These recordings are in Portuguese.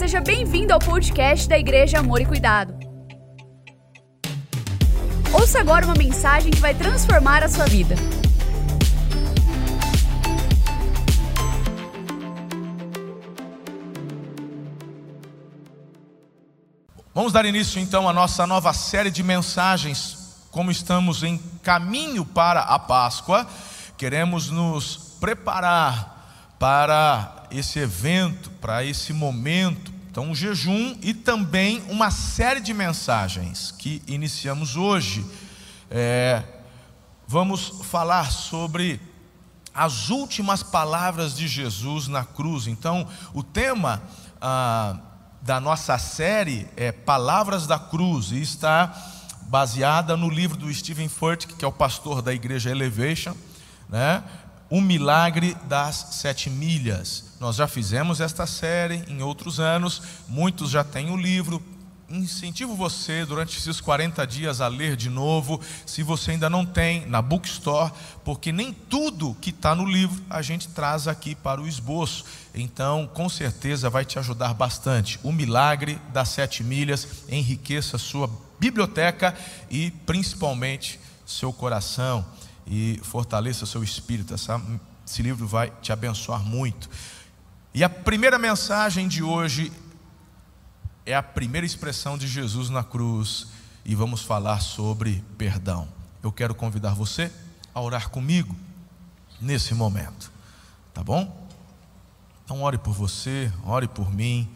seja bem-vindo ao podcast da Igreja Amor e Cuidado. Ouça agora uma mensagem que vai transformar a sua vida. Vamos dar início então à nossa nova série de mensagens. Como estamos em caminho para a Páscoa, queremos nos preparar para esse evento, para esse momento. Então, um jejum e também uma série de mensagens que iniciamos hoje. É, vamos falar sobre as últimas palavras de Jesus na cruz. Então, o tema. Ah, da nossa série é Palavras da Cruz e está baseada no livro do Stephen Furtick, que é o pastor da igreja Elevation, né? O Milagre das Sete Milhas. Nós já fizemos esta série em outros anos, muitos já têm o livro, incentivo você durante esses 40 dias a ler de novo, se você ainda não tem, na bookstore, porque nem tudo que está no livro a gente traz aqui para o esboço. Então, com certeza vai te ajudar bastante. O milagre das sete milhas enriqueça sua biblioteca e principalmente seu coração e fortaleça seu espírito. Esse livro vai te abençoar muito. E a primeira mensagem de hoje é a primeira expressão de Jesus na cruz e vamos falar sobre perdão. Eu quero convidar você a orar comigo nesse momento, tá bom? Então, ore por você, ore por mim.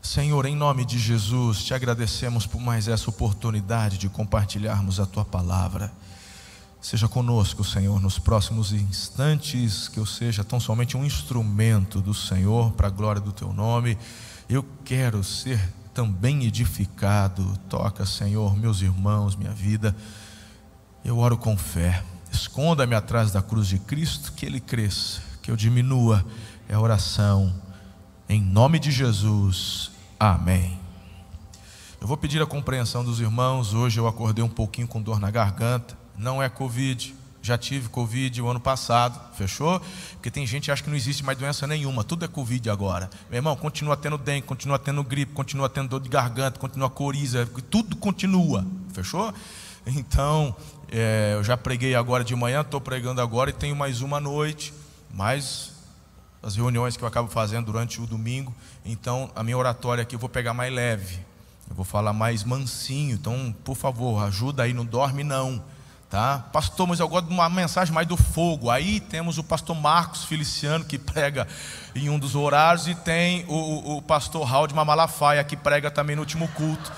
Senhor, em nome de Jesus, te agradecemos por mais essa oportunidade de compartilharmos a tua palavra. Seja conosco, Senhor, nos próximos instantes, que eu seja tão somente um instrumento do Senhor para a glória do teu nome. Eu quero ser também edificado. Toca, Senhor, meus irmãos, minha vida. Eu oro com fé. Esconda-me atrás da cruz de Cristo, que Ele cresça, que eu diminua. É a oração. Em nome de Jesus. Amém. Eu vou pedir a compreensão dos irmãos. Hoje eu acordei um pouquinho com dor na garganta não é Covid. Já tive Covid o ano passado, fechou? Porque tem gente que acha que não existe mais doença nenhuma, tudo é Covid agora. Meu irmão, continua tendo dengue, continua tendo gripe, continua tendo dor de garganta, continua coriza, tudo continua, fechou? Então, é, eu já preguei agora de manhã, estou pregando agora e tenho mais uma noite, mais as reuniões que eu acabo fazendo durante o domingo. Então, a minha oratória aqui eu vou pegar mais leve, eu vou falar mais mansinho. Então, por favor, ajuda aí, não dorme não Tá? Pastor, mas eu gosto de uma mensagem mais do fogo. Aí temos o pastor Marcos Feliciano, que prega em um dos horários, e tem o, o pastor Raul de Mamalafaia, que prega também no último culto.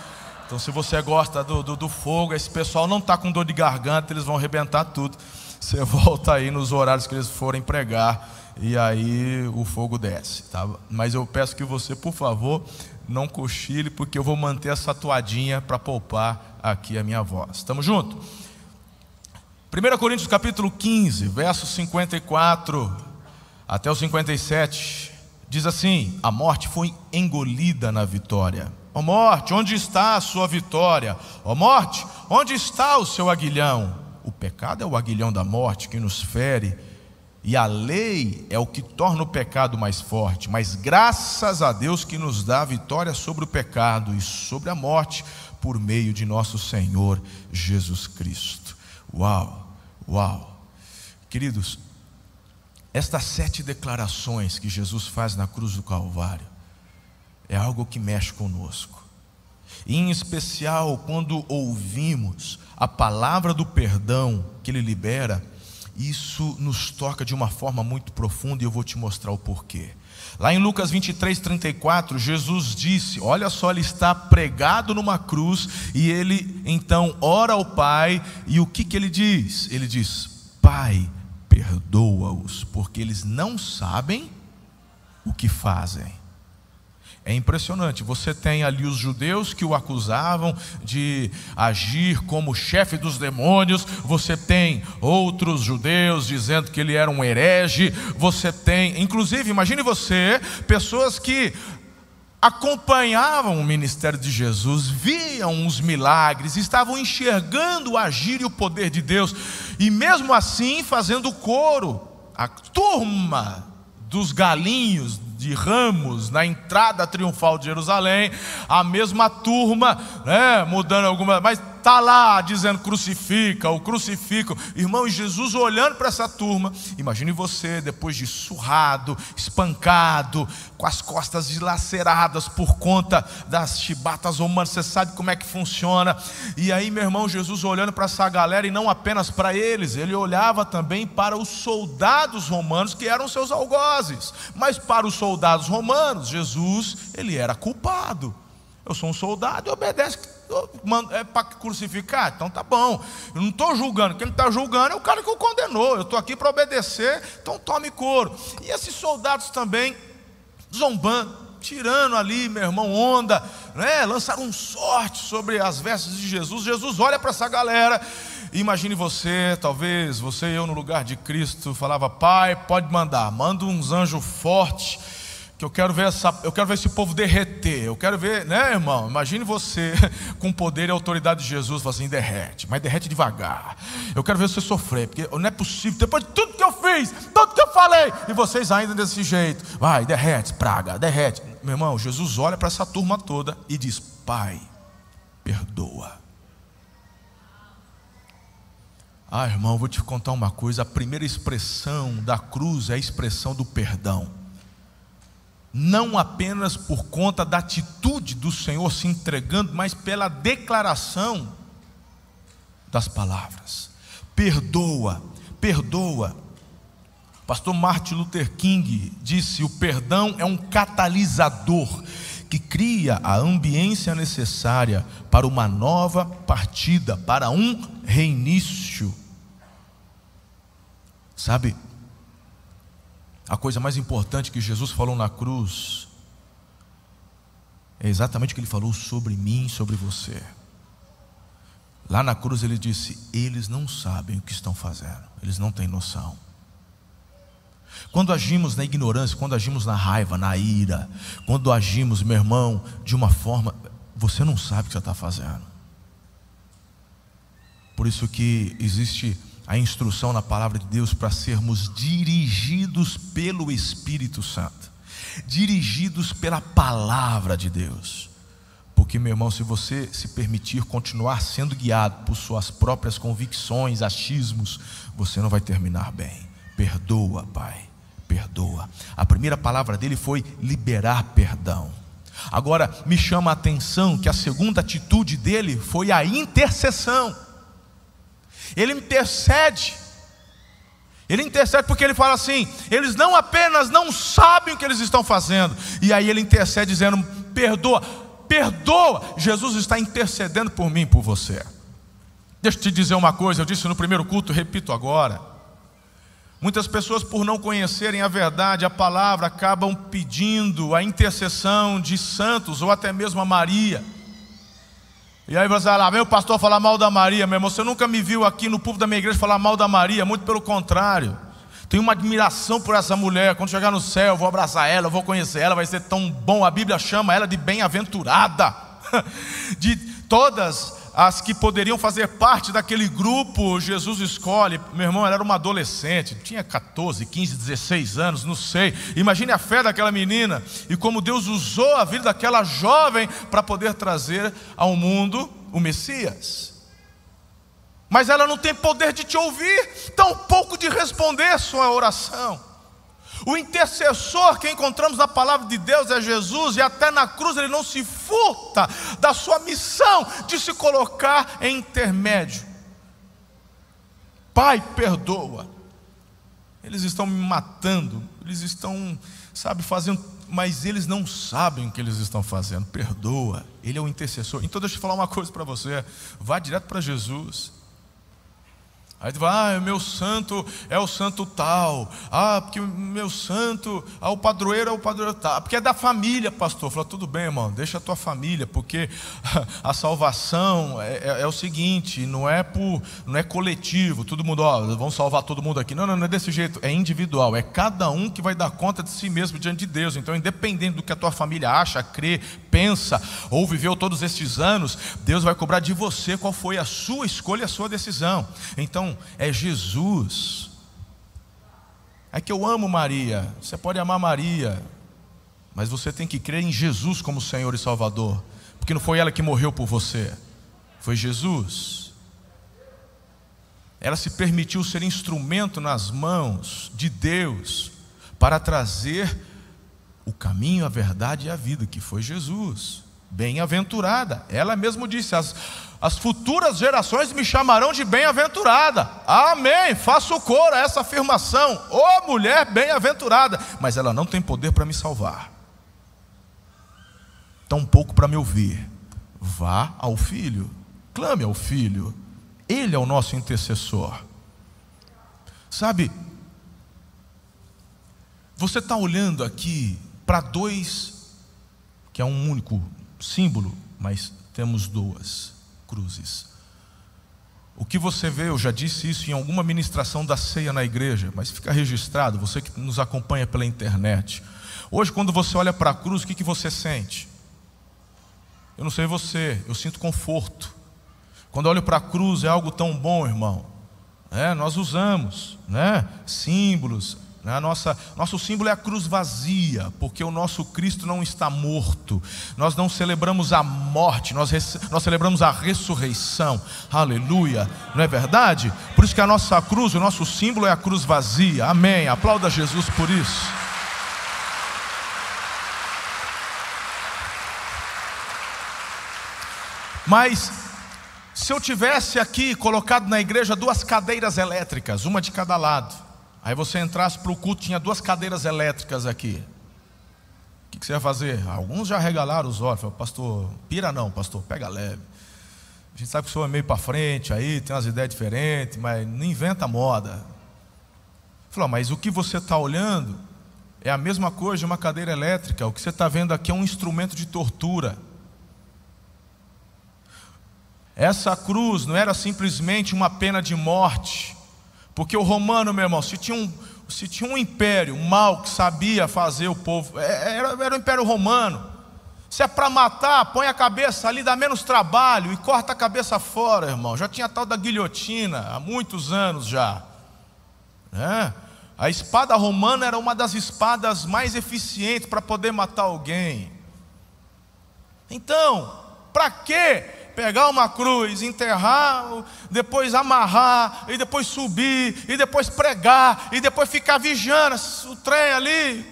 Então, se você gosta do, do, do fogo, esse pessoal não está com dor de garganta, eles vão arrebentar tudo. Você volta aí nos horários que eles forem pregar, e aí o fogo desce. Tá? Mas eu peço que você, por favor, não cochile, porque eu vou manter essa toadinha para poupar aqui a minha voz. Estamos juntos? 1 Coríntios capítulo 15, versos 54 até o 57, diz assim: A morte foi engolida na vitória. Ó oh morte, onde está a sua vitória? Ó oh morte, onde está o seu aguilhão? O pecado é o aguilhão da morte que nos fere, e a lei é o que torna o pecado mais forte. Mas graças a Deus que nos dá a vitória sobre o pecado e sobre a morte, por meio de nosso Senhor Jesus Cristo. Uau, uau. Queridos, estas sete declarações que Jesus faz na cruz do Calvário é algo que mexe conosco. E em especial quando ouvimos a palavra do perdão que ele libera, isso nos toca de uma forma muito profunda e eu vou te mostrar o porquê. Lá em Lucas 23, 34, Jesus disse: Olha só, ele está pregado numa cruz e ele então ora ao Pai, e o que, que ele diz? Ele diz: Pai, perdoa-os, porque eles não sabem o que fazem. É impressionante. Você tem ali os judeus que o acusavam de agir como chefe dos demônios. Você tem outros judeus dizendo que ele era um herege. Você tem, inclusive, imagine você, pessoas que acompanhavam o ministério de Jesus, viam os milagres, estavam enxergando o agir e o poder de Deus, e mesmo assim fazendo coro, a turma dos galinhos de Ramos, na entrada triunfal de Jerusalém, a mesma turma, né, mudando alguma, mas está lá dizendo crucifica, o crucifica. Irmão, e Jesus olhando para essa turma, imagine você depois de surrado, espancado, com as costas dilaceradas por conta das chibatas romanas, você sabe como é que funciona. E aí, meu irmão, Jesus olhando para essa galera e não apenas para eles, ele olhava também para os soldados romanos que eram seus algozes. Mas para os soldados romanos, Jesus, ele era culpado. Eu sou um soldado e obedece é para crucificar? Então tá bom. Eu não estou julgando. Quem está julgando é o cara que o condenou. Eu estou aqui para obedecer, então tome couro. E esses soldados também, zombando, tirando ali, meu irmão, onda, né? lançaram sorte sobre as vestes de Jesus. Jesus olha para essa galera. Imagine você, talvez você e eu no lugar de Cristo, falava: Pai, pode mandar, manda uns anjos fortes que eu quero ver essa, eu quero ver esse povo derreter. Eu quero ver, né, irmão? Imagine você com o poder e a autoridade de Jesus, assim, derrete, mas derrete devagar. Eu quero ver você sofrer, porque não é possível, depois de tudo que eu fiz, tudo que eu falei, e vocês ainda desse jeito. Vai, derrete, praga, derrete. Meu irmão, Jesus olha para essa turma toda e diz: Pai, perdoa. Ah, irmão, vou te contar uma coisa. A primeira expressão da cruz é a expressão do perdão não apenas por conta da atitude do Senhor se entregando, mas pela declaração das palavras. Perdoa, perdoa. Pastor Martin Luther King disse: o perdão é um catalisador que cria a ambiência necessária para uma nova partida, para um reinício. Sabe, a coisa mais importante que Jesus falou na cruz é exatamente o que ele falou sobre mim, sobre você. Lá na cruz ele disse: Eles não sabem o que estão fazendo, eles não têm noção. Quando agimos na ignorância, quando agimos na raiva, na ira, quando agimos, meu irmão, de uma forma, você não sabe o que você está fazendo. Por isso que existe a instrução na palavra de Deus para sermos dirigidos pelo Espírito Santo, dirigidos pela palavra de Deus. Porque, meu irmão, se você se permitir continuar sendo guiado por suas próprias convicções, achismos, você não vai terminar bem. Perdoa, Pai, perdoa. A primeira palavra dele foi liberar perdão. Agora, me chama a atenção que a segunda atitude dele foi a intercessão. Ele intercede. Ele intercede porque ele fala assim: eles não apenas não sabem o que eles estão fazendo, e aí ele intercede dizendo: perdoa, perdoa. Jesus está intercedendo por mim, por você. Deixa eu te dizer uma coisa, eu disse no primeiro culto, repito agora. Muitas pessoas, por não conhecerem a verdade, a palavra, acabam pedindo a intercessão de santos ou até mesmo a Maria. E aí você vai lá, vem o pastor falar mal da Maria, meu irmão. Você nunca me viu aqui no púlpito da minha igreja falar mal da Maria, muito pelo contrário. Tenho uma admiração por essa mulher. Quando chegar no céu, eu vou abraçar ela, eu vou conhecer ela, vai ser tão bom. A Bíblia chama ela de bem-aventurada. De todas as que poderiam fazer parte daquele grupo, Jesus escolhe. Meu irmão, era uma adolescente, tinha 14, 15, 16 anos, não sei. Imagine a fé daquela menina e como Deus usou a vida daquela jovem para poder trazer ao mundo o Messias. Mas ela não tem poder de te ouvir, tão pouco de responder sua oração. O intercessor que encontramos na palavra de Deus é Jesus, e até na cruz ele não se furta da sua missão de se colocar em intermédio. Pai, perdoa. Eles estão me matando, eles estão, sabe, fazendo, mas eles não sabem o que eles estão fazendo. Perdoa. Ele é o intercessor. Então deixa eu falar uma coisa para você. Vá direto para Jesus. Aí tu vai, ah, meu santo é o santo tal. Ah, porque meu santo, ah, o padroeiro é o padroeiro tal. Porque é da família, pastor. Fala, tudo bem, irmão, deixa a tua família, porque a salvação é, é, é, o seguinte, não é por, não é coletivo, todo mundo, ó, vamos salvar todo mundo aqui. Não, não, não é desse jeito, é individual, é cada um que vai dar conta de si mesmo diante de Deus. Então, independente do que a tua família acha, crê, pensa ou viveu todos estes anos, Deus vai cobrar de você qual foi a sua escolha, a sua decisão. Então, é Jesus. É que eu amo Maria. Você pode amar Maria. mas você tem que crer em Jesus como Senhor e Salvador, porque não foi ela que morreu por você, foi Jesus. Ela se permitiu ser instrumento nas mãos de Deus para trazer o caminho, a verdade e a vida, que foi Jesus. Bem-aventurada. Ela mesmo disse: as, as futuras gerações me chamarão de bem-aventurada. Amém. Faço coro a essa afirmação. Ô oh, mulher bem-aventurada. Mas ela não tem poder para me salvar. Tão pouco para me ouvir. Vá ao filho. Clame ao filho. Ele é o nosso intercessor. Sabe, você está olhando aqui para dois, que é um único símbolo, mas temos duas cruzes. O que você vê, eu já disse isso em alguma ministração da ceia na igreja, mas fica registrado, você que nos acompanha pela internet. Hoje, quando você olha para a cruz, o que, que você sente? Eu não sei você, eu sinto conforto. Quando olho para a cruz, é algo tão bom, irmão. É, nós usamos né, símbolos, nossa, nosso símbolo é a cruz vazia, porque o nosso Cristo não está morto. Nós não celebramos a morte, nós, nós celebramos a ressurreição. Aleluia, não é verdade? Por isso que a nossa cruz, o nosso símbolo é a cruz vazia. Amém. Aplauda Jesus por isso. Mas se eu tivesse aqui colocado na igreja duas cadeiras elétricas, uma de cada lado, Aí você entrasse para o culto, tinha duas cadeiras elétricas aqui. O que, você ia fazer? Alguns já regalaram os olhos. Falaram, pastor, pira não, pastor, pega leve. A gente sabe que o senhor é meio para frente aí, tem umas ideias diferentes, mas não inventa moda. Falou, mas o que você está olhando é a mesma coisa de uma cadeira elétrica. O que você está vendo aqui é um instrumento de tortura. Essa cruz não era simplesmente uma pena de morte. Porque o romano, meu irmão, se tinha um, se tinha um império mal que sabia fazer o povo, é, era, era o império romano. Se é para matar, põe a cabeça ali, dá menos trabalho e corta a cabeça fora, irmão. Já tinha tal da guilhotina há muitos anos já. É. A espada romana era uma das espadas mais eficientes para poder matar alguém. Então, para que pegar uma cruz, enterrar, depois amarrar, e depois subir, e depois pregar, e depois ficar vigiando o trem ali,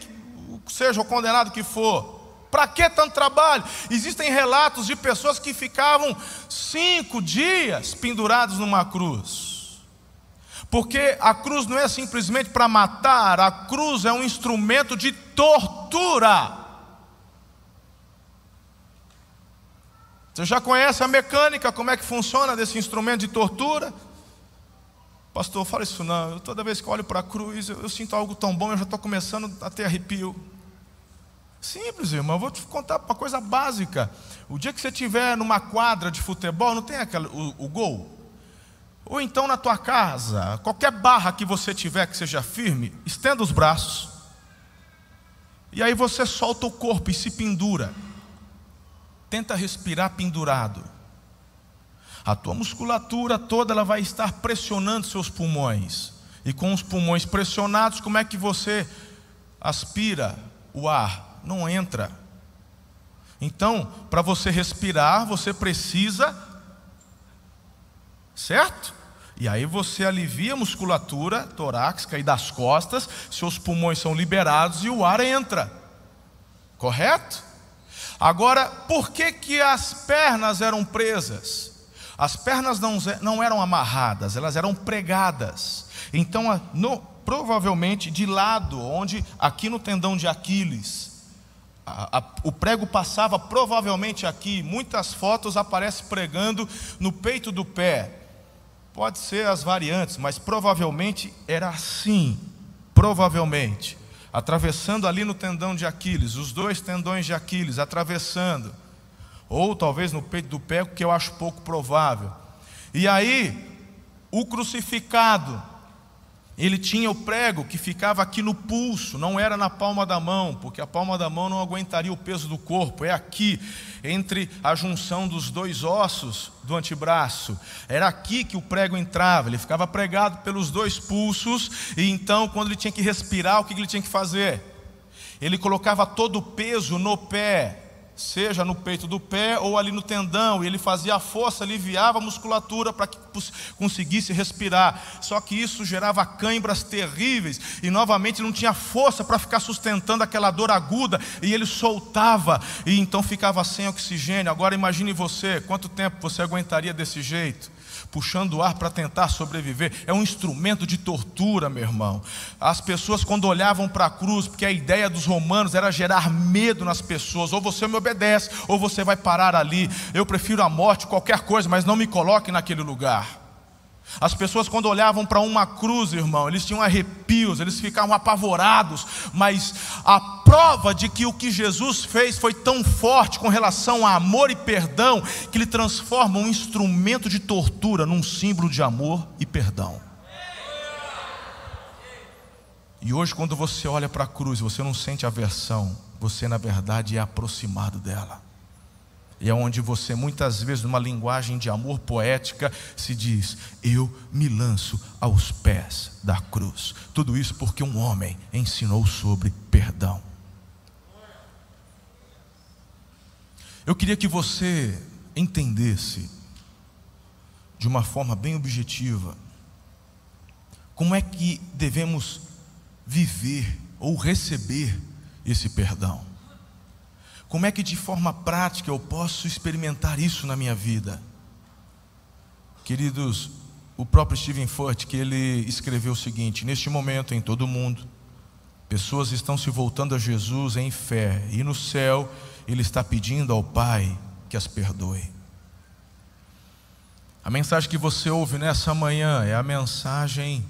seja o condenado que for. Para que tanto trabalho? Existem relatos de pessoas que ficavam cinco dias pendurados numa cruz. Porque a cruz não é simplesmente para matar, a cruz é um instrumento de tortura. Você já conhece a mecânica, como é que funciona desse instrumento de tortura? Pastor, fala isso não. Eu, toda vez que olho para a cruz, eu, eu, sinto algo tão bom, eu já estou começando a ter arrepio. Simples, irmão. Eu vou te contar uma coisa básica. O dia que você estiver numa quadra de futebol, não tem aquele, o, o gol? Ou então na tua casa, qualquer barra que você tiver que seja firme, estenda os braços. E aí você solta o corpo e se pendura. Tenta respirar pendurado. A tua musculatura toda ela vai estar pressionando seus pulmões. E com os pulmões pressionados, como é que você aspira o ar? Não entra. Então, para você respirar, você precisa certo? E aí você alivia a musculatura torácica e das costas, seus pulmões são liberados e o ar entra. Correto? Agora, por que, que as pernas eram presas? As pernas não, não eram amarradas, elas eram pregadas. Então, no, provavelmente de lado, onde aqui no tendão de Aquiles, a, a, o prego passava provavelmente aqui. Muitas fotos aparecem pregando no peito do pé. Pode ser as variantes, mas provavelmente era assim. Provavelmente atravessando ali no tendão de Aquiles, os dois tendões de Aquiles atravessando, ou talvez no peito do pé, que eu acho pouco provável. E aí, o crucificado, ele tinha o prego que ficava aqui no pulso, não era na palma da mão, porque a palma da mão não aguentaria o peso do corpo, é aqui, entre a junção dos dois ossos do antebraço. Era aqui que o prego entrava, ele ficava pregado pelos dois pulsos, e então, quando ele tinha que respirar, o que ele tinha que fazer? Ele colocava todo o peso no pé, seja no peito do pé ou ali no tendão, e ele fazia a força, aliviava a musculatura para que conseguisse respirar. Só que isso gerava cãibras terríveis, e novamente não tinha força para ficar sustentando aquela dor aguda, e ele soltava, e então ficava sem oxigênio. Agora imagine você, quanto tempo você aguentaria desse jeito? Puxando o ar para tentar sobreviver. É um instrumento de tortura, meu irmão. As pessoas, quando olhavam para a cruz, porque a ideia dos romanos era gerar medo nas pessoas: ou você me obedece, ou você vai parar ali. Eu prefiro a morte, qualquer coisa, mas não me coloque naquele lugar. As pessoas, quando olhavam para uma cruz, irmão, eles tinham arrepios, eles ficavam apavorados, mas a prova de que o que Jesus fez foi tão forte com relação a amor e perdão, que ele transforma um instrumento de tortura num símbolo de amor e perdão. E hoje, quando você olha para a cruz, você não sente aversão, você, na verdade, é aproximado dela. E é onde você, muitas vezes, numa linguagem de amor poética, se diz: Eu me lanço aos pés da cruz. Tudo isso porque um homem ensinou sobre perdão. Eu queria que você entendesse, de uma forma bem objetiva, como é que devemos viver ou receber esse perdão. Como é que de forma prática eu posso experimentar isso na minha vida? Queridos, o próprio Stephen Furt, que ele escreveu o seguinte: neste momento em todo o mundo, pessoas estão se voltando a Jesus em fé, e no céu ele está pedindo ao Pai que as perdoe. A mensagem que você ouve nessa manhã é a mensagem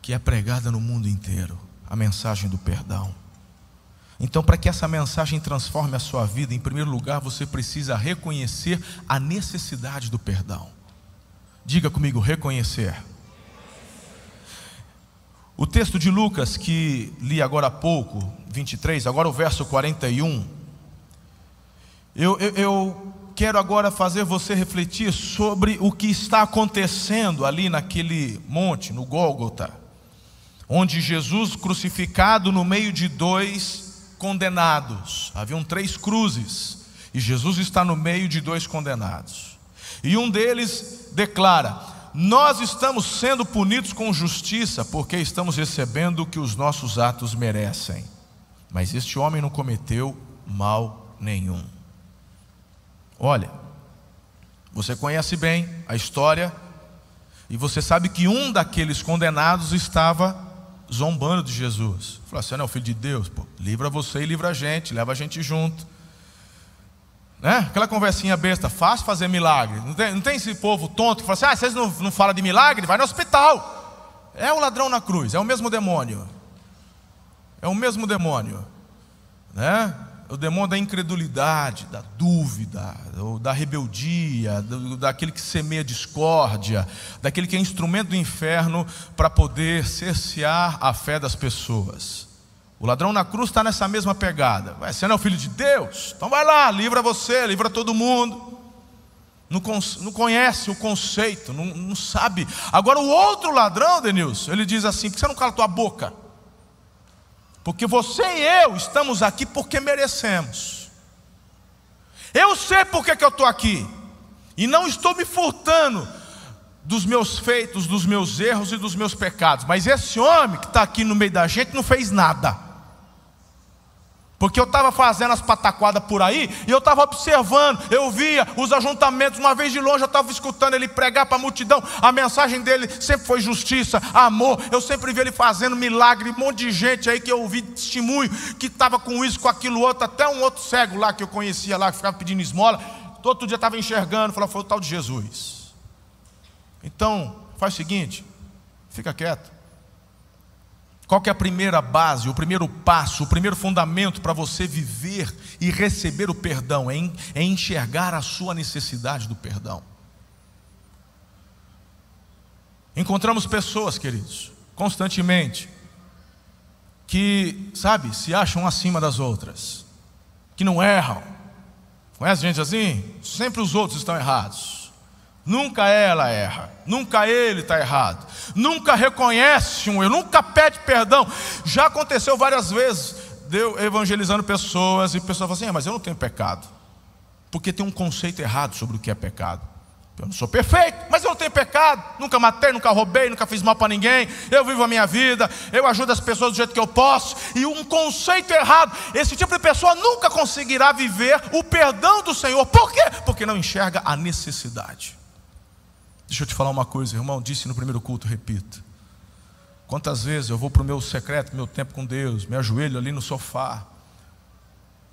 que é pregada no mundo inteiro, a mensagem do perdão. Então, para que essa mensagem transforme a sua vida, em primeiro lugar, você precisa reconhecer a necessidade do perdão. Diga comigo, reconhecer. O texto de Lucas que li agora há pouco, 23, agora o verso 41. Eu, eu, eu quero agora fazer você refletir sobre o que está acontecendo ali naquele monte, no Gólgota, onde Jesus crucificado no meio de dois condenados. Haviam três cruzes e Jesus está no meio de dois condenados. E um deles declara: Nós estamos sendo punidos com justiça porque estamos recebendo o que os nossos atos merecem. Mas este homem não cometeu mal nenhum. Olha, você conhece bem a história e você sabe que um daqueles condenados estava zombando de Jesus. Falou: Você não é o filho de Deus? Pô, livra você e livra a gente, leva a gente junto. Né? Aquela conversinha besta, fácil fazer milagre. Não tem, não tem esse povo tonto que fala assim: Ah, vocês não, não falam de milagre? Vai no hospital. É o ladrão na cruz, é o mesmo demônio. É o mesmo demônio. Né? O demônio da incredulidade, da dúvida, da rebeldia, daquele que semeia discórdia, daquele que é instrumento do inferno para poder cercear a fé das pessoas. O ladrão na cruz está nessa mesma pegada. Você não é o filho de Deus? Então vai lá, livra você, livra todo mundo. Não, não conhece o conceito, não, não, sabe. Agora o outro ladrão, Denilson, ele diz assim: por que você não cala tua boca? Porque você e eu estamos aqui porque merecemos. Eu sei porque que eu estou aqui. E não estou me furtando dos meus feitos, dos meus erros e dos meus pecados. Mas esse homem que está aqui no meio da gente não fez nada. Porque eu estava fazendo as pataquadas por aí e eu estava observando, eu via os ajuntamentos, uma vez de longe eu estava escutando ele pregar para a multidão. A mensagem dele sempre foi justiça, amor. Eu sempre vi ele fazendo milagre, um monte de gente aí que eu ouvi testemunho, que estava com isso, com aquilo outro, até um outro cego lá que eu conhecia lá, que ficava pedindo esmola. Todo dia estava enxergando, falou, foi o tal de Jesus. Então, faz o seguinte, fica quieto. Qual que é a primeira base, o primeiro passo, o primeiro fundamento para você viver e receber o perdão? É, é enxergar a sua necessidade do perdão. Encontramos pessoas, queridos, constantemente, que, sabe, se acham acima das outras, que não erram. Conhece gente assim? Sempre os outros estão errados. Nunca ela erra, nunca ele está errado, nunca reconhece um erro, nunca pede perdão. Já aconteceu várias vezes deu evangelizando pessoas e pessoas falam assim: ah, mas eu não tenho pecado. Porque tem um conceito errado sobre o que é pecado. Eu não sou perfeito, mas eu não tenho pecado. Nunca matei, nunca roubei, nunca fiz mal para ninguém. Eu vivo a minha vida, eu ajudo as pessoas do jeito que eu posso. E um conceito errado, esse tipo de pessoa nunca conseguirá viver o perdão do Senhor. Por quê? Porque não enxerga a necessidade. Deixa eu te falar uma coisa, irmão. Disse no primeiro culto, repito. Quantas vezes eu vou para o meu secreto, meu tempo com Deus, me ajoelho ali no sofá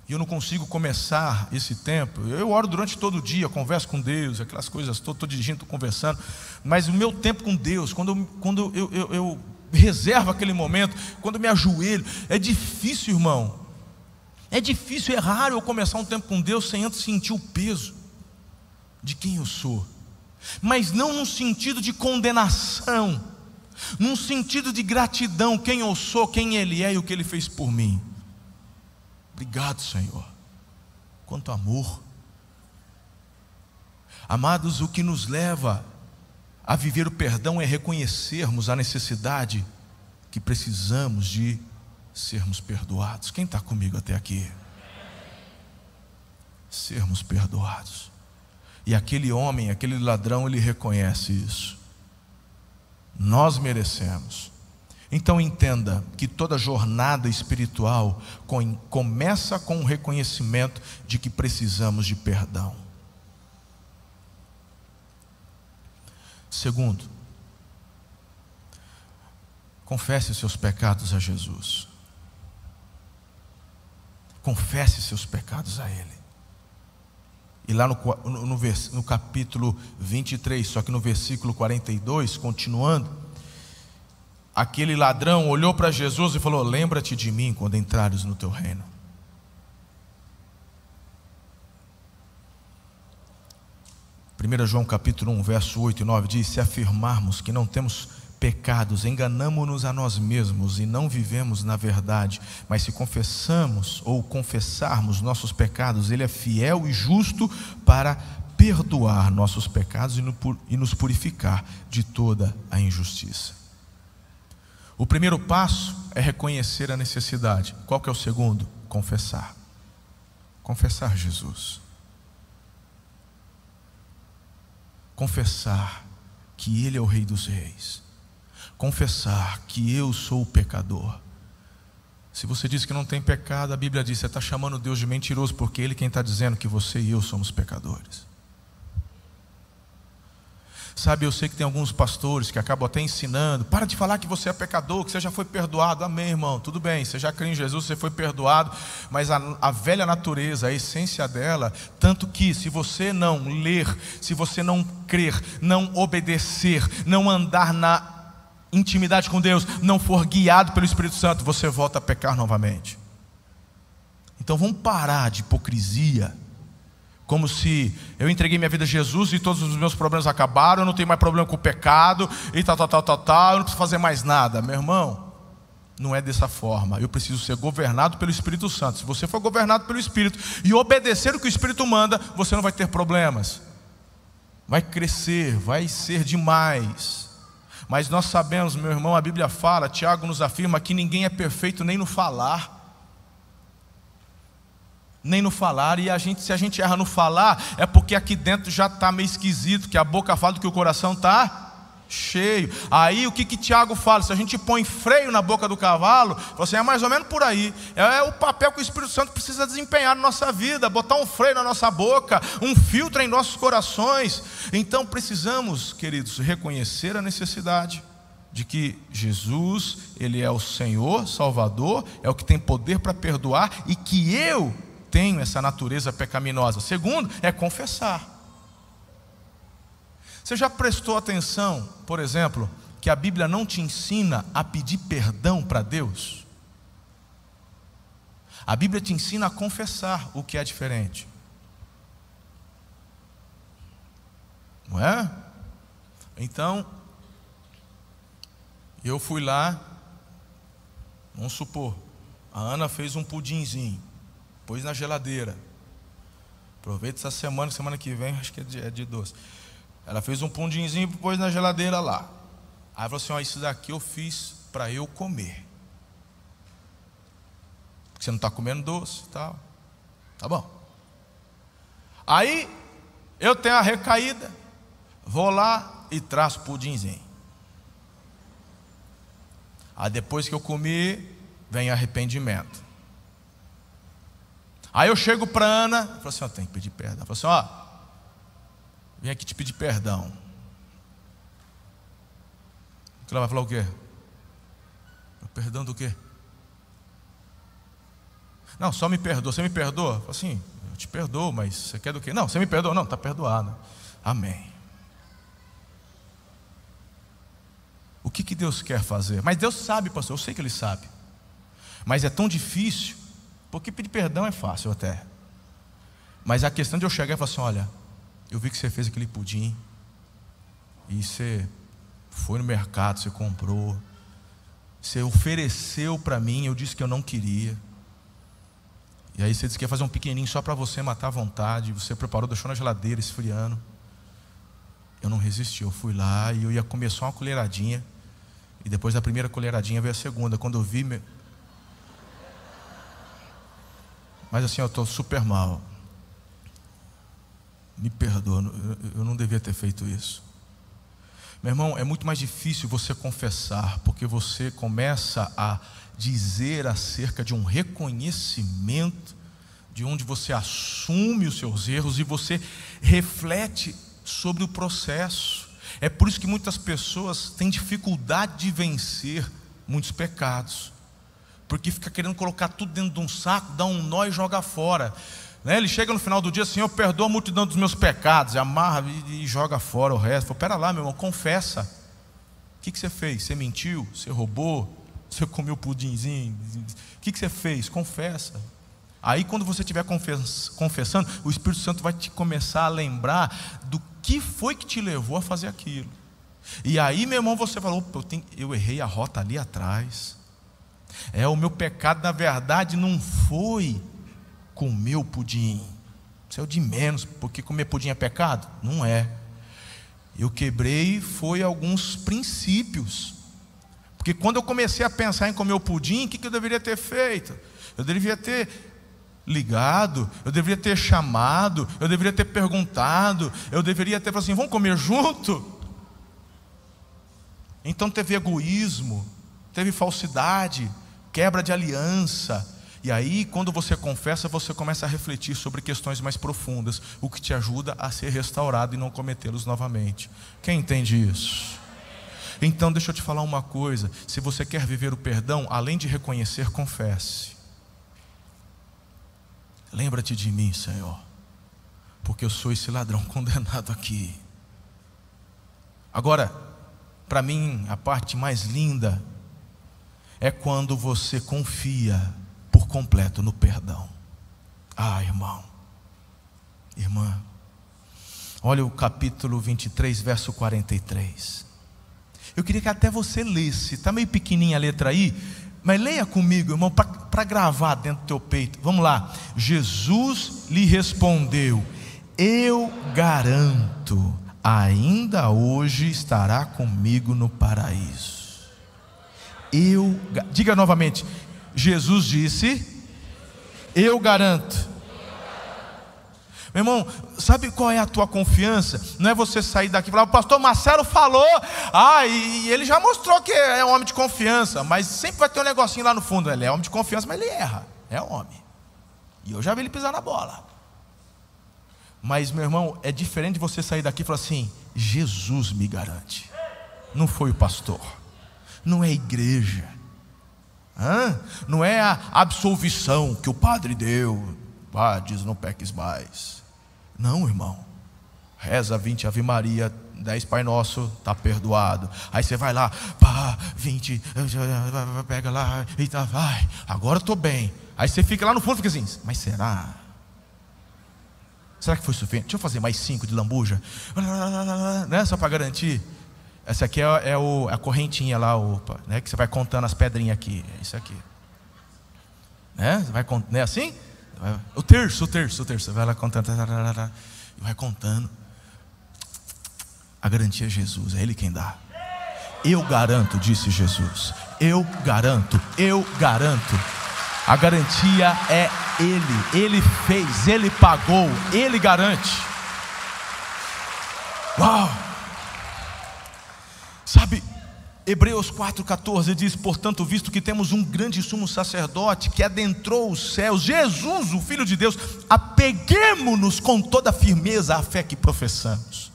e eu não consigo começar esse tempo. Eu oro durante todo o dia, converso com Deus, aquelas coisas, estou dirigindo, estou conversando. Mas o meu tempo com Deus, quando, quando eu, eu, eu reservo aquele momento, quando eu me ajoelho, é difícil, irmão. É difícil, é raro eu começar um tempo com Deus sem antes sentir o peso de quem eu sou. Mas não no sentido de condenação, num sentido de gratidão, quem eu sou, quem Ele é e o que Ele fez por mim. Obrigado, Senhor. Quanto amor. Amados, o que nos leva a viver o perdão é reconhecermos a necessidade que precisamos de sermos perdoados. Quem está comigo até aqui? Sermos perdoados. E aquele homem, aquele ladrão, ele reconhece isso. Nós merecemos. Então entenda que toda jornada espiritual começa com o reconhecimento de que precisamos de perdão. Segundo, confesse seus pecados a Jesus. Confesse seus pecados a Ele. E lá no, no, no, no capítulo 23, só que no versículo 42, continuando aquele ladrão olhou para Jesus e falou: Lembra-te de mim quando entrares no teu reino. Primeiro João capítulo 1, verso 8 e 9 diz: Se afirmarmos que não temos pecados, enganamos-nos a nós mesmos e não vivemos na verdade. Mas se confessamos ou confessarmos nossos pecados, Ele é fiel e justo para perdoar nossos pecados e nos purificar de toda a injustiça. O primeiro passo é reconhecer a necessidade. Qual que é o segundo? Confessar. Confessar Jesus. Confessar que Ele é o Rei dos Reis. Confessar que eu sou pecador. Se você diz que não tem pecado, a Bíblia diz: você está chamando Deus de mentiroso, porque Ele quem está dizendo que você e eu somos pecadores. Sabe, eu sei que tem alguns pastores que acabam até ensinando: para de falar que você é pecador, que você já foi perdoado. Amém, irmão. Tudo bem, você já crê em Jesus, você foi perdoado. Mas a, a velha natureza, a essência dela, tanto que se você não ler, se você não crer, não obedecer, não andar na intimidade com Deus, não for guiado pelo Espírito Santo, você volta a pecar novamente. Então vamos parar de hipocrisia como se eu entreguei minha vida a Jesus e todos os meus problemas acabaram, eu não tenho mais problema com o pecado, e tal, tal, tal, tal, tal, eu não preciso fazer mais nada. Meu irmão, não é dessa forma. Eu preciso ser governado pelo Espírito Santo. Se você for governado pelo Espírito e obedecer o que o Espírito manda, você não vai ter problemas. Vai crescer, vai ser demais. Mas nós sabemos, meu irmão, a Bíblia fala, Tiago nos afirma que ninguém é perfeito nem no falar. Nem no falar, e a gente, se a gente erra no falar, é porque aqui dentro já está meio esquisito, que a boca fala do que o coração está cheio. Aí o que, que Tiago fala? Se a gente põe freio na boca do cavalo, você é mais ou menos por aí. É, é o papel que o Espírito Santo precisa desempenhar na nossa vida, botar um freio na nossa boca, um filtro em nossos corações. Então precisamos, queridos, reconhecer a necessidade de que Jesus, ele é o Senhor, Salvador, é o que tem poder para perdoar e que eu tenho essa natureza pecaminosa. Segundo, é confessar. Você já prestou atenção, por exemplo, que a Bíblia não te ensina a pedir perdão para Deus? A Bíblia te ensina a confessar o que é diferente. Não é? Então, eu fui lá, vamos supor, a Ana fez um pudinzinho pôs na geladeira. Aproveita essa semana, semana que vem, acho que é de, é de doce. Ela fez um pundinzinho e pôs na geladeira lá. Aí falou assim: ó, isso daqui eu fiz para eu comer. você não está comendo doce e tal. Tá bom. Aí eu tenho a recaída, vou lá e traço pudimzinho. Aí depois que eu comi, vem arrependimento. Aí eu chego para Ana, falo assim: ó, tem que pedir perdão. Falo assim: ó, vim aqui te pedir perdão. Ela vai falar o quê? Perdão do quê? Não, só me perdoa. Você me perdoa? Assim, eu te perdoo, mas você quer do quê? Não, você me perdoa. Não, está perdoado. Amém. O que, que Deus quer fazer? Mas Deus sabe, pastor, eu sei que Ele sabe. Mas é tão difícil, porque pedir perdão é fácil até. Mas a questão de eu chegar e falar assim: olha, eu vi que você fez aquele pudim, e você foi no mercado, você comprou, você ofereceu para mim, eu disse que eu não queria. E aí você disse que ia fazer um pequenininho só para você matar a vontade. Você preparou, deixou na geladeira esfriando. Eu não resisti, eu fui lá e eu ia comer só uma colheradinha. E depois da primeira colheradinha veio a segunda. Quando eu vi. Me... Mas assim, eu estou super mal. Me perdoa, eu não devia ter feito isso. Meu irmão, é muito mais difícil você confessar, porque você começa a dizer acerca de um reconhecimento, de onde você assume os seus erros e você reflete sobre o processo. É por isso que muitas pessoas têm dificuldade de vencer muitos pecados, porque fica querendo colocar tudo dentro de um saco, dá um nó e joga fora. Né? Ele chega no final do dia, Senhor, perdoa a multidão dos meus pecados, amarra e, e joga fora o resto. Fala, pera lá, meu irmão, confessa. O que, que você fez? Você mentiu? Você roubou? Você comeu pudinzinho? O que, que você fez? Confessa. Aí, quando você estiver confessando, o Espírito Santo vai te começar a lembrar do que foi que te levou a fazer aquilo. E aí, meu irmão, você falou: eu, tenho, eu errei a rota ali atrás. É, o meu pecado, na verdade, não foi comer o pudim. Isso é o de menos, porque comer pudim é pecado? Não é. Eu quebrei foi alguns princípios. Porque quando eu comecei a pensar em comer o pudim, o que, eu deveria ter feito? Eu deveria ter ligado, eu deveria ter chamado, eu deveria ter perguntado, eu deveria ter falado assim: vamos comer junto? Então teve egoísmo, teve falsidade, quebra de aliança. E aí, quando você confessa, você começa a refletir sobre questões mais profundas, o que te ajuda a ser restaurado e não cometê-los novamente. Quem entende isso? Então, deixa eu te falar uma coisa: se você quer viver o perdão, além de reconhecer, confesse. Lembra-te de mim, Senhor, porque eu sou esse ladrão condenado aqui. Agora, para mim, a parte mais linda é quando você confia completo no perdão. Ah, irmão, irmã, olha o capítulo 23, verso 43. Eu queria que até você lesse, está meio pequenininha a letra aí, mas leia comigo, irmão, para gravar dentro do teu peito. Vamos lá. Jesus lhe respondeu: Eu garanto, ainda hoje estará comigo no paraíso. Eu, diga novamente. Jesus disse: Eu garanto meu irmão, sabe qual é a tua confiança? Não é você sair daqui e falar, o pastor Marcelo falou, ah, e, e ele já mostrou que é um homem de confiança, mas sempre vai ter um negocinho lá no fundo. Ele é homem de confiança, mas ele erra. É homem. E eu já vi ele pisar na bola. Mas, meu irmão, é diferente de você sair daqui e falar assim: Jesus me garante. Não foi o pastor, não é a igreja, Hã? não é a absolvição que o padre deu. Ah, diz: não peques mais. Não, irmão. Reza 20 Ave Maria, 10 Pai Nosso, está perdoado. Aí você vai lá, pá, 20, pega lá, e tá, vai, agora estou bem. Aí você fica lá no fundo e fica assim, mas será? Será que foi suficiente? Deixa eu fazer mais cinco de lambuja, né? Só para garantir. Essa aqui é, é, o, a correntinha lá, opa, né? Que você vai contando as pedrinhas aqui. É isso aqui. Né? Você vai contando, não é assim? O terço, o terço, o terço. Vai lá contando. E vai contando. A garantia é Jesus, é Ele quem dá. Eu garanto, disse Jesus. Eu garanto, eu garanto. A garantia é Ele, Ele fez, Ele pagou, Ele garante. Uau! Sabe, Hebreus 4,14 diz: Portanto, visto que temos um grande sumo sacerdote que adentrou os céus, Jesus, o Filho de Deus, apeguemos-nos com toda firmeza à fé que professamos.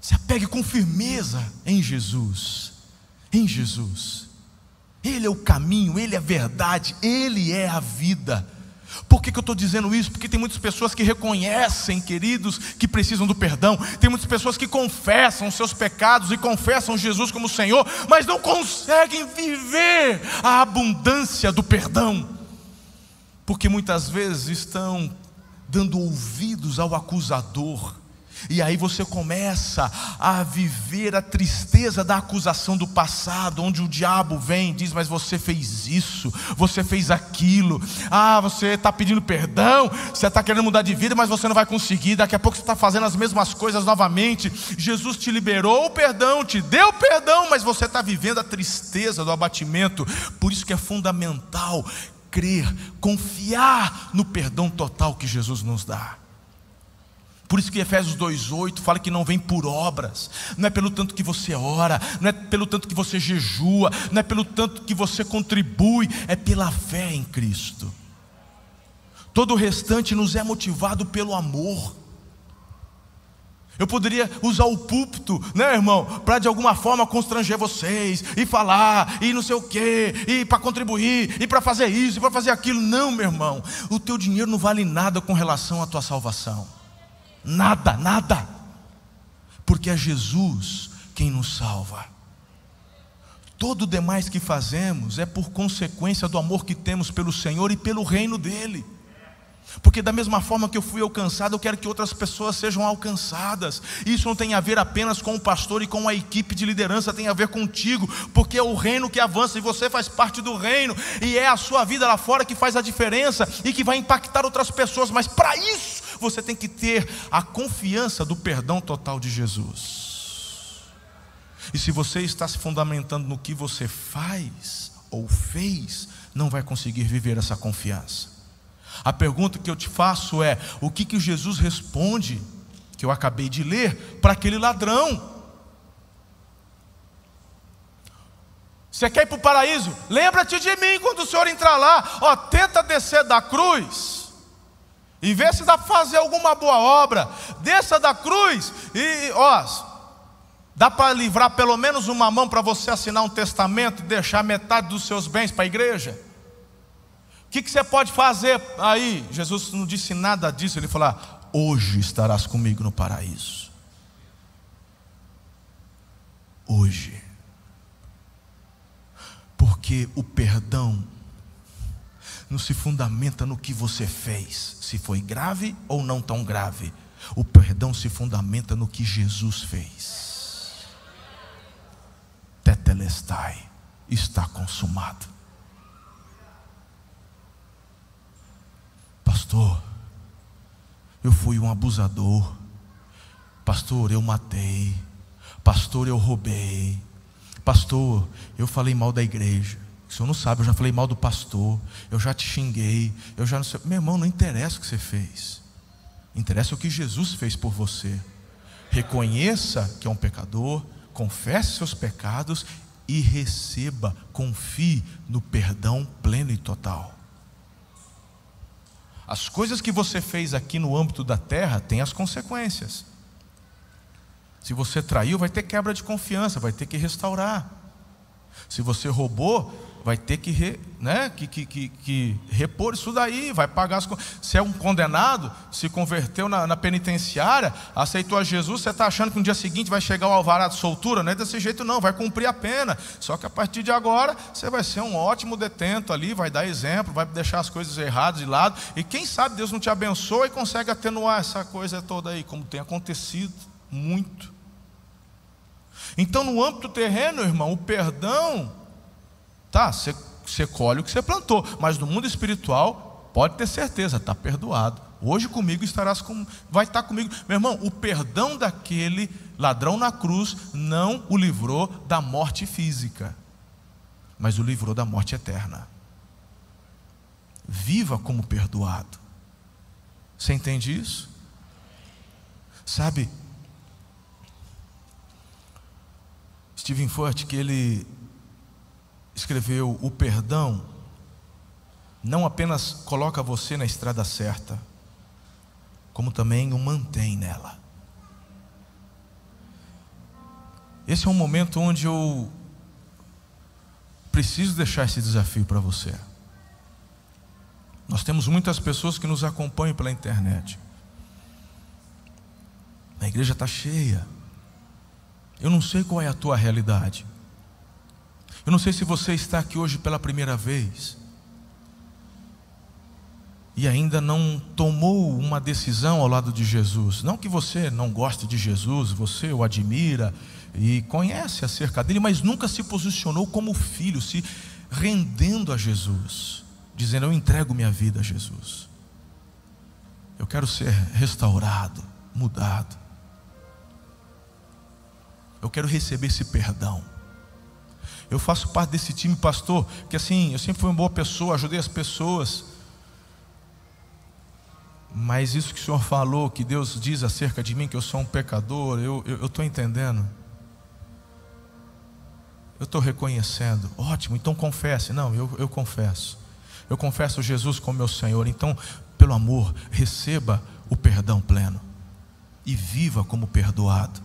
Se apegue com firmeza em Jesus, em Jesus. Ele é o caminho, Ele é a verdade, Ele é a vida. Por que, que eu estou dizendo isso? Porque tem muitas pessoas que reconhecem, queridos, que precisam do perdão. Tem muitas pessoas que confessam seus pecados e confessam Jesus como Senhor, mas não conseguem viver a abundância do perdão. Porque muitas vezes estão dando ouvidos ao acusador e aí você começa a viver a tristeza da acusação do passado, onde o diabo vem e diz: Mas você fez isso, você fez aquilo, ah, você está pedindo perdão, você está querendo mudar de vida, mas você não vai conseguir, daqui a pouco você está fazendo as mesmas coisas novamente. Jesus te liberou o perdão, te deu perdão, mas você está vivendo a tristeza do abatimento, por isso que é fundamental crer, confiar no perdão total que Jesus nos dá. Por isso que Efésios 2:8 fala que não vem por obras, não é pelo tanto que você ora, não é pelo tanto que você jejua, não é pelo tanto que você contribui, é pela fé em Cristo. Todo o restante nos é motivado pelo amor. Eu poderia usar o púlpito, né, irmão, para de alguma forma constranger vocês e falar e não sei o quê, e para contribuir, e para fazer isso, e para fazer aquilo. Não, meu irmão, o teu dinheiro não vale nada com relação à tua salvação. Nada, nada. Porque é Jesus quem nos salva. Todo o demais que fazemos é por consequência do amor que temos pelo Senhor e pelo reino dele. Porque da mesma forma que eu fui alcançado, eu quero que outras pessoas sejam alcançadas. Isso não tem a ver apenas com o pastor e com a equipe de liderança, tem a ver contigo, porque é o reino que avança e você faz parte do reino, e é a sua vida lá fora que faz a diferença e que vai impactar outras pessoas. Mas para isso, você tem que ter a confiança do perdão total de Jesus. E se você está se fundamentando no que você faz ou fez, não vai conseguir viver essa confiança. A pergunta que eu te faço é: o que, que Jesus responde, que eu acabei de ler, para aquele ladrão? Você quer ir para o paraíso? Lembra-te de mim quando o Senhor entrar lá. Ó, tenta descer da cruz e se dá para fazer alguma boa obra. Desça da cruz e, ó, dá para livrar pelo menos uma mão para você assinar um testamento deixar metade dos seus bens para a igreja que, que você pode fazer aí? Jesus não disse nada disso, ele falou: ah, hoje estarás comigo no paraíso. Hoje. Porque o perdão não se fundamenta no que você fez, se foi grave ou não tão grave. O perdão se fundamenta no que Jesus fez. Tetelestai, está consumado. Pastor, eu fui um abusador. Pastor, eu matei. Pastor, eu roubei. Pastor, eu falei mal da igreja. O senhor não sabe, eu já falei mal do pastor. Eu já te xinguei. Eu já não sei. Meu irmão, não interessa o que você fez. Interessa o que Jesus fez por você. Reconheça que é um pecador, confesse seus pecados e receba, confie no perdão pleno e total. As coisas que você fez aqui no âmbito da terra têm as consequências. Se você traiu, vai ter quebra de confiança, vai ter que restaurar. Se você roubou, vai ter que, re, né, que, que, que, que, repor isso daí, vai pagar as Se é um condenado, se converteu na, na penitenciária, aceitou a Jesus, você está achando que no dia seguinte vai chegar o alvará de soltura? Não é desse jeito, não, vai cumprir a pena. Só que a partir de agora, você vai ser um ótimo detento ali, vai dar exemplo, vai deixar as coisas erradas de lado. E quem sabe Deus não te abençoa e consegue atenuar essa coisa toda aí, como tem acontecido muito. Então, no âmbito terreno, irmão, o perdão Tá, você, você colhe o que você plantou, mas no mundo espiritual, pode ter certeza, está perdoado. Hoje comigo estarás com, vai estar comigo. Meu irmão, o perdão daquele ladrão na cruz não o livrou da morte física. mas o livrou da morte eterna. Viva como perdoado. Você entende isso? Sabe, Stephen Furt, que ele escreveu: o perdão não apenas coloca você na estrada certa, como também o mantém nela. Esse é um momento onde eu preciso deixar esse desafio para você. Nós temos muitas pessoas que nos acompanham pela internet. A igreja está cheia. Eu não sei qual é a tua realidade. Eu não sei se você está aqui hoje pela primeira vez e ainda não tomou uma decisão ao lado de Jesus. Não que você não goste de Jesus, você o admira e conhece acerca dele, mas nunca se posicionou como filho, se rendendo a Jesus, dizendo: Eu entrego minha vida a Jesus. Eu quero ser restaurado, mudado. Eu quero receber esse perdão. Eu faço parte desse time, pastor, que assim, eu sempre fui uma boa pessoa, ajudei as pessoas. Mas isso que o Senhor falou, que Deus diz acerca de mim, que eu sou um pecador, eu estou entendendo. Eu estou reconhecendo. Ótimo, então confesse. Não, eu, eu confesso. Eu confesso Jesus como meu Senhor. Então, pelo amor, receba o perdão pleno. E viva como perdoado.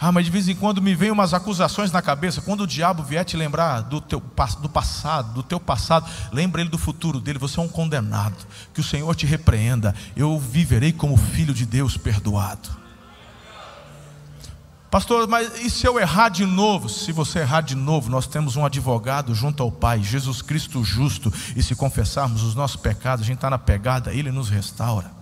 Ah, mas de vez em quando me vem umas acusações na cabeça. Quando o diabo vier te lembrar do, teu, do passado, do teu passado, lembra ele do futuro dele. Você é um condenado. Que o Senhor te repreenda. Eu viverei como filho de Deus perdoado. Pastor, mas e se eu errar de novo? Se você errar de novo, nós temos um advogado junto ao Pai, Jesus Cristo justo. E se confessarmos os nossos pecados, a gente está na pegada, Ele nos restaura.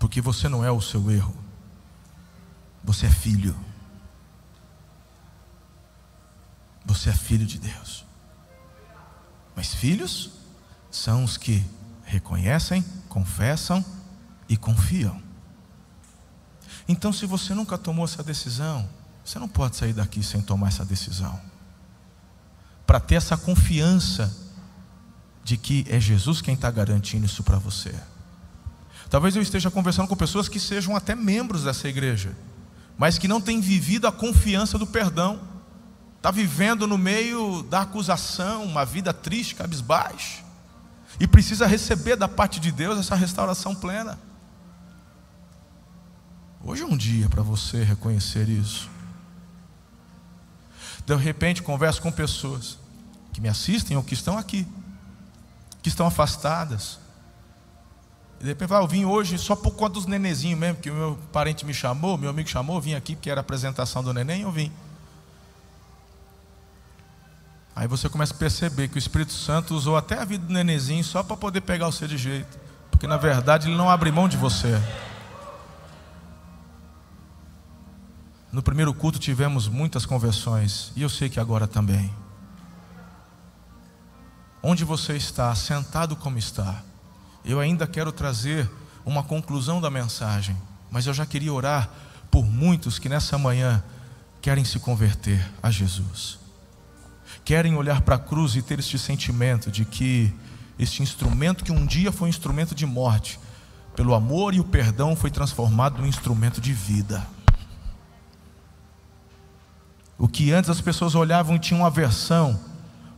Porque você não é o seu erro, você é filho. Você é filho de Deus. Mas filhos são os que reconhecem, confessam e confiam. Então, se você nunca tomou essa decisão, você não pode sair daqui sem tomar essa decisão. Para ter essa confiança de que é Jesus quem está garantindo isso para você. Talvez eu esteja conversando com pessoas que sejam até membros dessa igreja, mas que não têm vivido a confiança do perdão. Está vivendo no meio da acusação, uma vida triste, cabisbaixo. E precisa receber da parte de Deus essa restauração plena. Hoje é um dia para você reconhecer isso. De repente, converso com pessoas que me assistem ou que estão aqui, que estão afastadas, e de repente, ah, eu vim hoje só por conta dos nenezinhos mesmo, que o meu parente me chamou, meu amigo chamou, eu vim aqui porque era a apresentação do neném, eu vim. Aí você começa a perceber que o Espírito Santo usou até a vida do nenenzinho só para poder pegar você de jeito. Porque na verdade ele não abre mão de você. No primeiro culto tivemos muitas conversões, e eu sei que agora também. Onde você está, sentado como está, eu ainda quero trazer uma conclusão da mensagem, mas eu já queria orar por muitos que nessa manhã querem se converter a Jesus. Querem olhar para a cruz e ter este sentimento de que este instrumento que um dia foi um instrumento de morte, pelo amor e o perdão foi transformado num instrumento de vida. O que antes as pessoas olhavam e tinham aversão,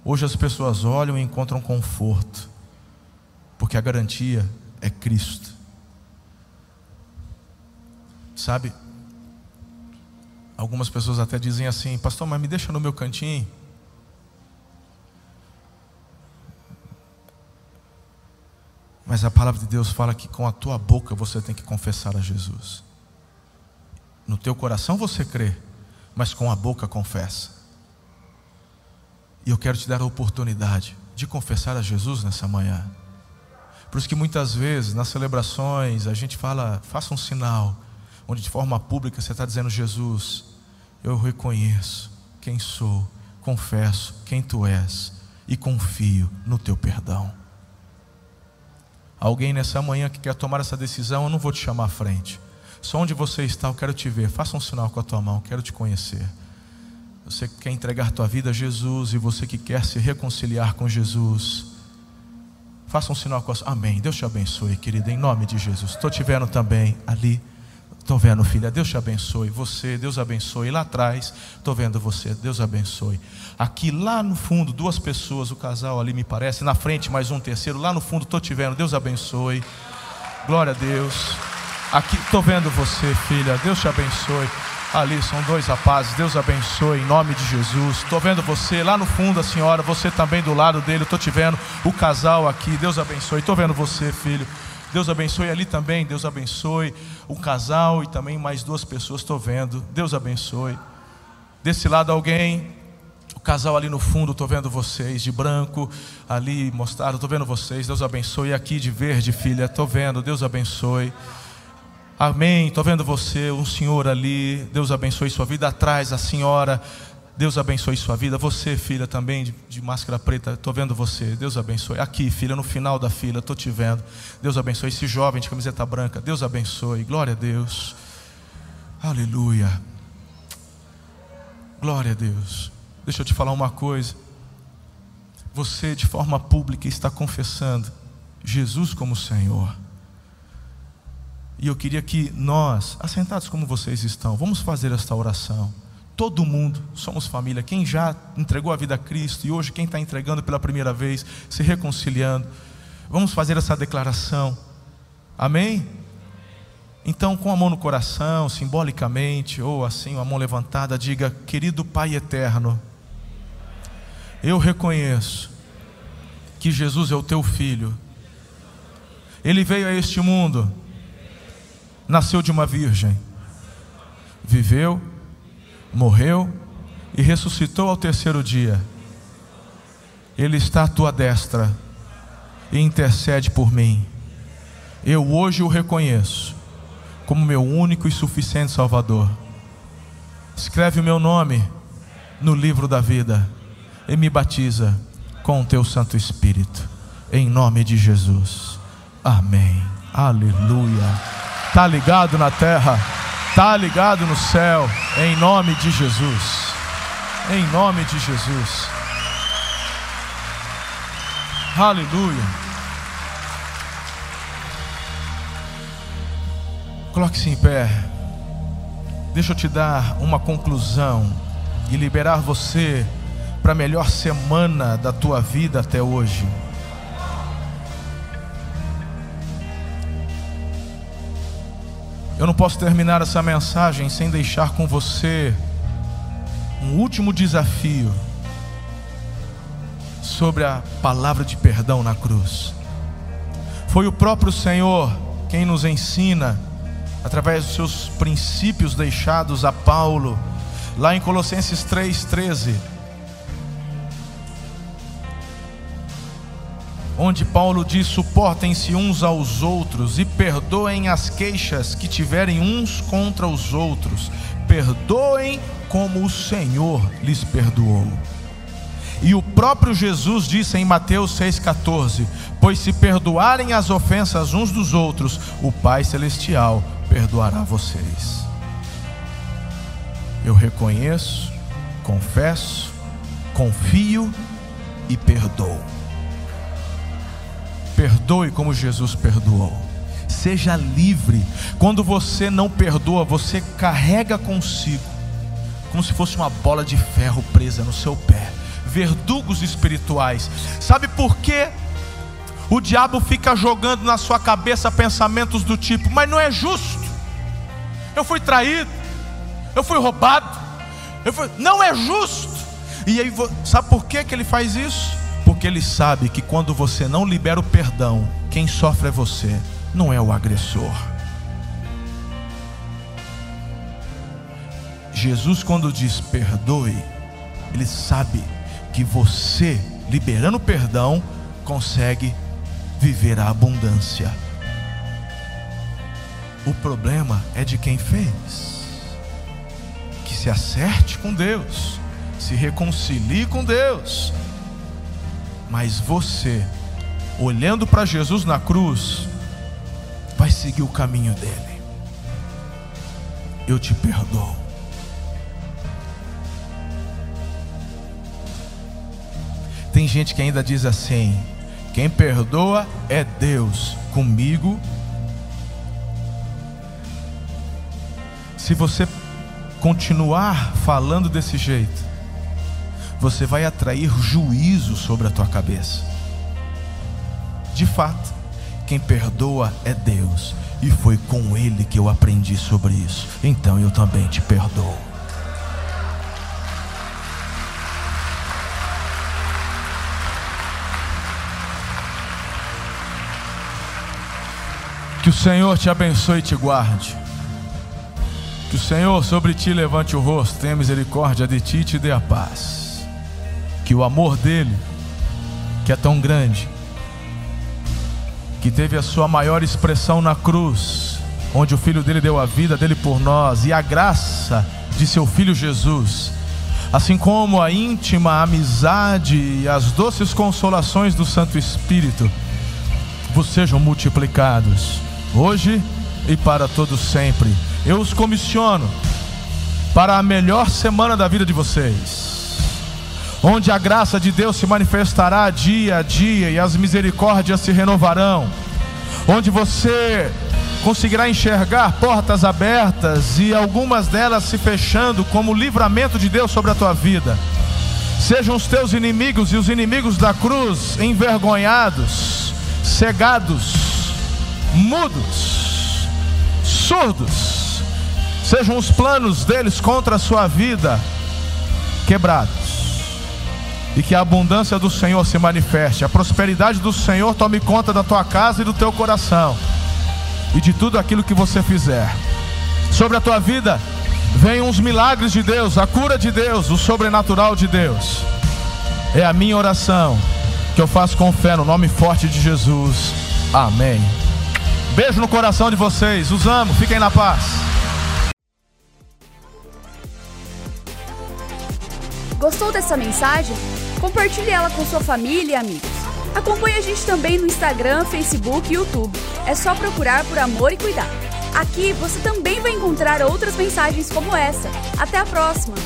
hoje as pessoas olham e encontram conforto porque a garantia é Cristo. Sabe? Algumas pessoas até dizem assim, pastor, mas me deixa no meu cantinho. Mas a palavra de Deus fala que com a tua boca você tem que confessar a Jesus. No teu coração você crê, mas com a boca confessa. E eu quero te dar a oportunidade de confessar a Jesus nessa manhã. Por isso que muitas vezes nas celebrações a gente fala, faça um sinal, onde de forma pública você está dizendo, Jesus, eu reconheço quem sou, confesso quem tu és e confio no teu perdão. Alguém nessa manhã que quer tomar essa decisão, eu não vou te chamar à frente. Só onde você está, eu quero te ver. Faça um sinal com a tua mão, quero te conhecer. Você que quer entregar tua vida a Jesus e você que quer se reconciliar com Jesus. Faça um sinal com a sua. Amém. Deus te abençoe, querida, em nome de Jesus. Estou te vendo também ali. Estou vendo, filha. Deus te abençoe. Você, Deus abençoe. Lá atrás, estou vendo você. Deus abençoe. Aqui, lá no fundo, duas pessoas, o casal ali me parece. Na frente, mais um terceiro. Lá no fundo, estou te vendo. Deus abençoe. Glória a Deus. Aqui, estou vendo você, filha. Deus te abençoe. Ali são dois rapazes. Deus abençoe em nome de Jesus. Estou vendo você lá no fundo, a senhora. Você também do lado dele. Estou te vendo. O casal aqui. Deus abençoe. Estou vendo você, filho. Deus abençoe ali também. Deus abençoe o casal e também mais duas pessoas. Estou vendo. Deus abençoe. Desse lado alguém. O casal ali no fundo, estou vendo vocês de branco, ali mostrado, estou vendo vocês. Deus abençoe. Aqui de verde, filha, estou vendo. Deus abençoe. Amém. Estou vendo você, um senhor ali. Deus abençoe sua vida. Atrás, a senhora. Deus abençoe sua vida. Você, filha, também de, de máscara preta, estou vendo você. Deus abençoe. Aqui, filha, no final da fila, estou te vendo. Deus abençoe esse jovem de camiseta branca. Deus abençoe. Glória a Deus. Aleluia. Glória a Deus. Deixa eu te falar uma coisa. Você, de forma pública, está confessando Jesus como Senhor. E eu queria que nós, assentados como vocês estão, vamos fazer esta oração. Todo mundo, somos família. Quem já entregou a vida a Cristo e hoje quem está entregando pela primeira vez, se reconciliando, vamos fazer essa declaração. Amém? Então, com a mão no coração, simbolicamente, ou assim, a mão levantada, diga: Querido Pai eterno, eu reconheço que Jesus é o teu filho. Ele veio a este mundo nasceu de uma virgem, viveu, morreu e ressuscitou ao terceiro dia. Ele está à tua destra e intercede por mim. Eu hoje o reconheço como meu único e suficiente Salvador. Escreve o meu nome no livro da vida e me batiza com o teu Santo Espírito. Em nome de Jesus. Amém. Aleluia. Está ligado na terra, está ligado no céu, em nome de Jesus. Em nome de Jesus. Aleluia. Coloque-se em pé. Deixa eu te dar uma conclusão e liberar você para a melhor semana da tua vida até hoje. Eu não posso terminar essa mensagem sem deixar com você um último desafio sobre a palavra de perdão na cruz. Foi o próprio Senhor quem nos ensina, através dos seus princípios deixados a Paulo, lá em Colossenses 3,13 onde Paulo diz: suportem-se uns aos outros e perdoem as queixas que tiverem uns contra os outros, perdoem como o Senhor lhes perdoou. E o próprio Jesus disse em Mateus 6,14: Pois se perdoarem as ofensas uns dos outros, o Pai Celestial perdoará vocês. Eu reconheço, confesso, confio e perdoo. Perdoe como Jesus perdoou. Seja livre. Quando você não perdoa, você carrega consigo, como se fosse uma bola de ferro presa no seu pé. Verdugos espirituais. Sabe por quê? O diabo fica jogando na sua cabeça pensamentos do tipo: mas não é justo. Eu fui traído, eu fui roubado, eu fui... não é justo. E aí, sabe por que, que ele faz isso? Porque ele sabe que quando você não libera o perdão, quem sofre é você, não é o agressor. Jesus, quando diz perdoe, ele sabe que você, liberando o perdão, consegue viver a abundância. O problema é de quem fez. Que se acerte com Deus, se reconcilie com Deus, mas você, olhando para Jesus na cruz, vai seguir o caminho dele. eu te perdoo. Tem gente que ainda diz assim: quem perdoa é Deus. Comigo, se você continuar falando desse jeito, você vai atrair juízo sobre a tua cabeça. De fato, quem perdoa é Deus, e foi com Ele que eu aprendi sobre isso. Então eu também te perdoo. Que o Senhor te abençoe e te guarde. Que o Senhor sobre ti levante o rosto, tenha misericórdia de ti e te dê a paz. Que o amor dele, que é tão grande, que teve a sua maior expressão na cruz, onde o filho dele deu a vida dele por nós, e a graça de seu filho Jesus, assim como a íntima amizade e as doces consolações do Santo Espírito, vos sejam multiplicados hoje e para todos sempre. Eu os comissiono para a melhor semana da vida de vocês, onde a graça de Deus se manifestará dia a dia e as misericórdias se renovarão, onde você conseguirá enxergar portas abertas e algumas delas se fechando como livramento de Deus sobre a tua vida. Sejam os teus inimigos e os inimigos da cruz envergonhados, cegados, mudos, surdos, sejam os planos deles contra a sua vida quebrados. E que a abundância do Senhor se manifeste, a prosperidade do Senhor tome conta da tua casa e do teu coração, e de tudo aquilo que você fizer. Sobre a tua vida, venham os milagres de Deus, a cura de Deus, o sobrenatural de Deus. É a minha oração que eu faço com fé no nome forte de Jesus. Amém. Beijo no coração de vocês. Os amo. Fiquem na paz. Gostou dessa mensagem? Compartilhe ela com sua família e amigos. Acompanhe a gente também no Instagram, Facebook e YouTube. É só procurar por Amor e Cuidar. Aqui você também vai encontrar outras mensagens como essa. Até a próxima!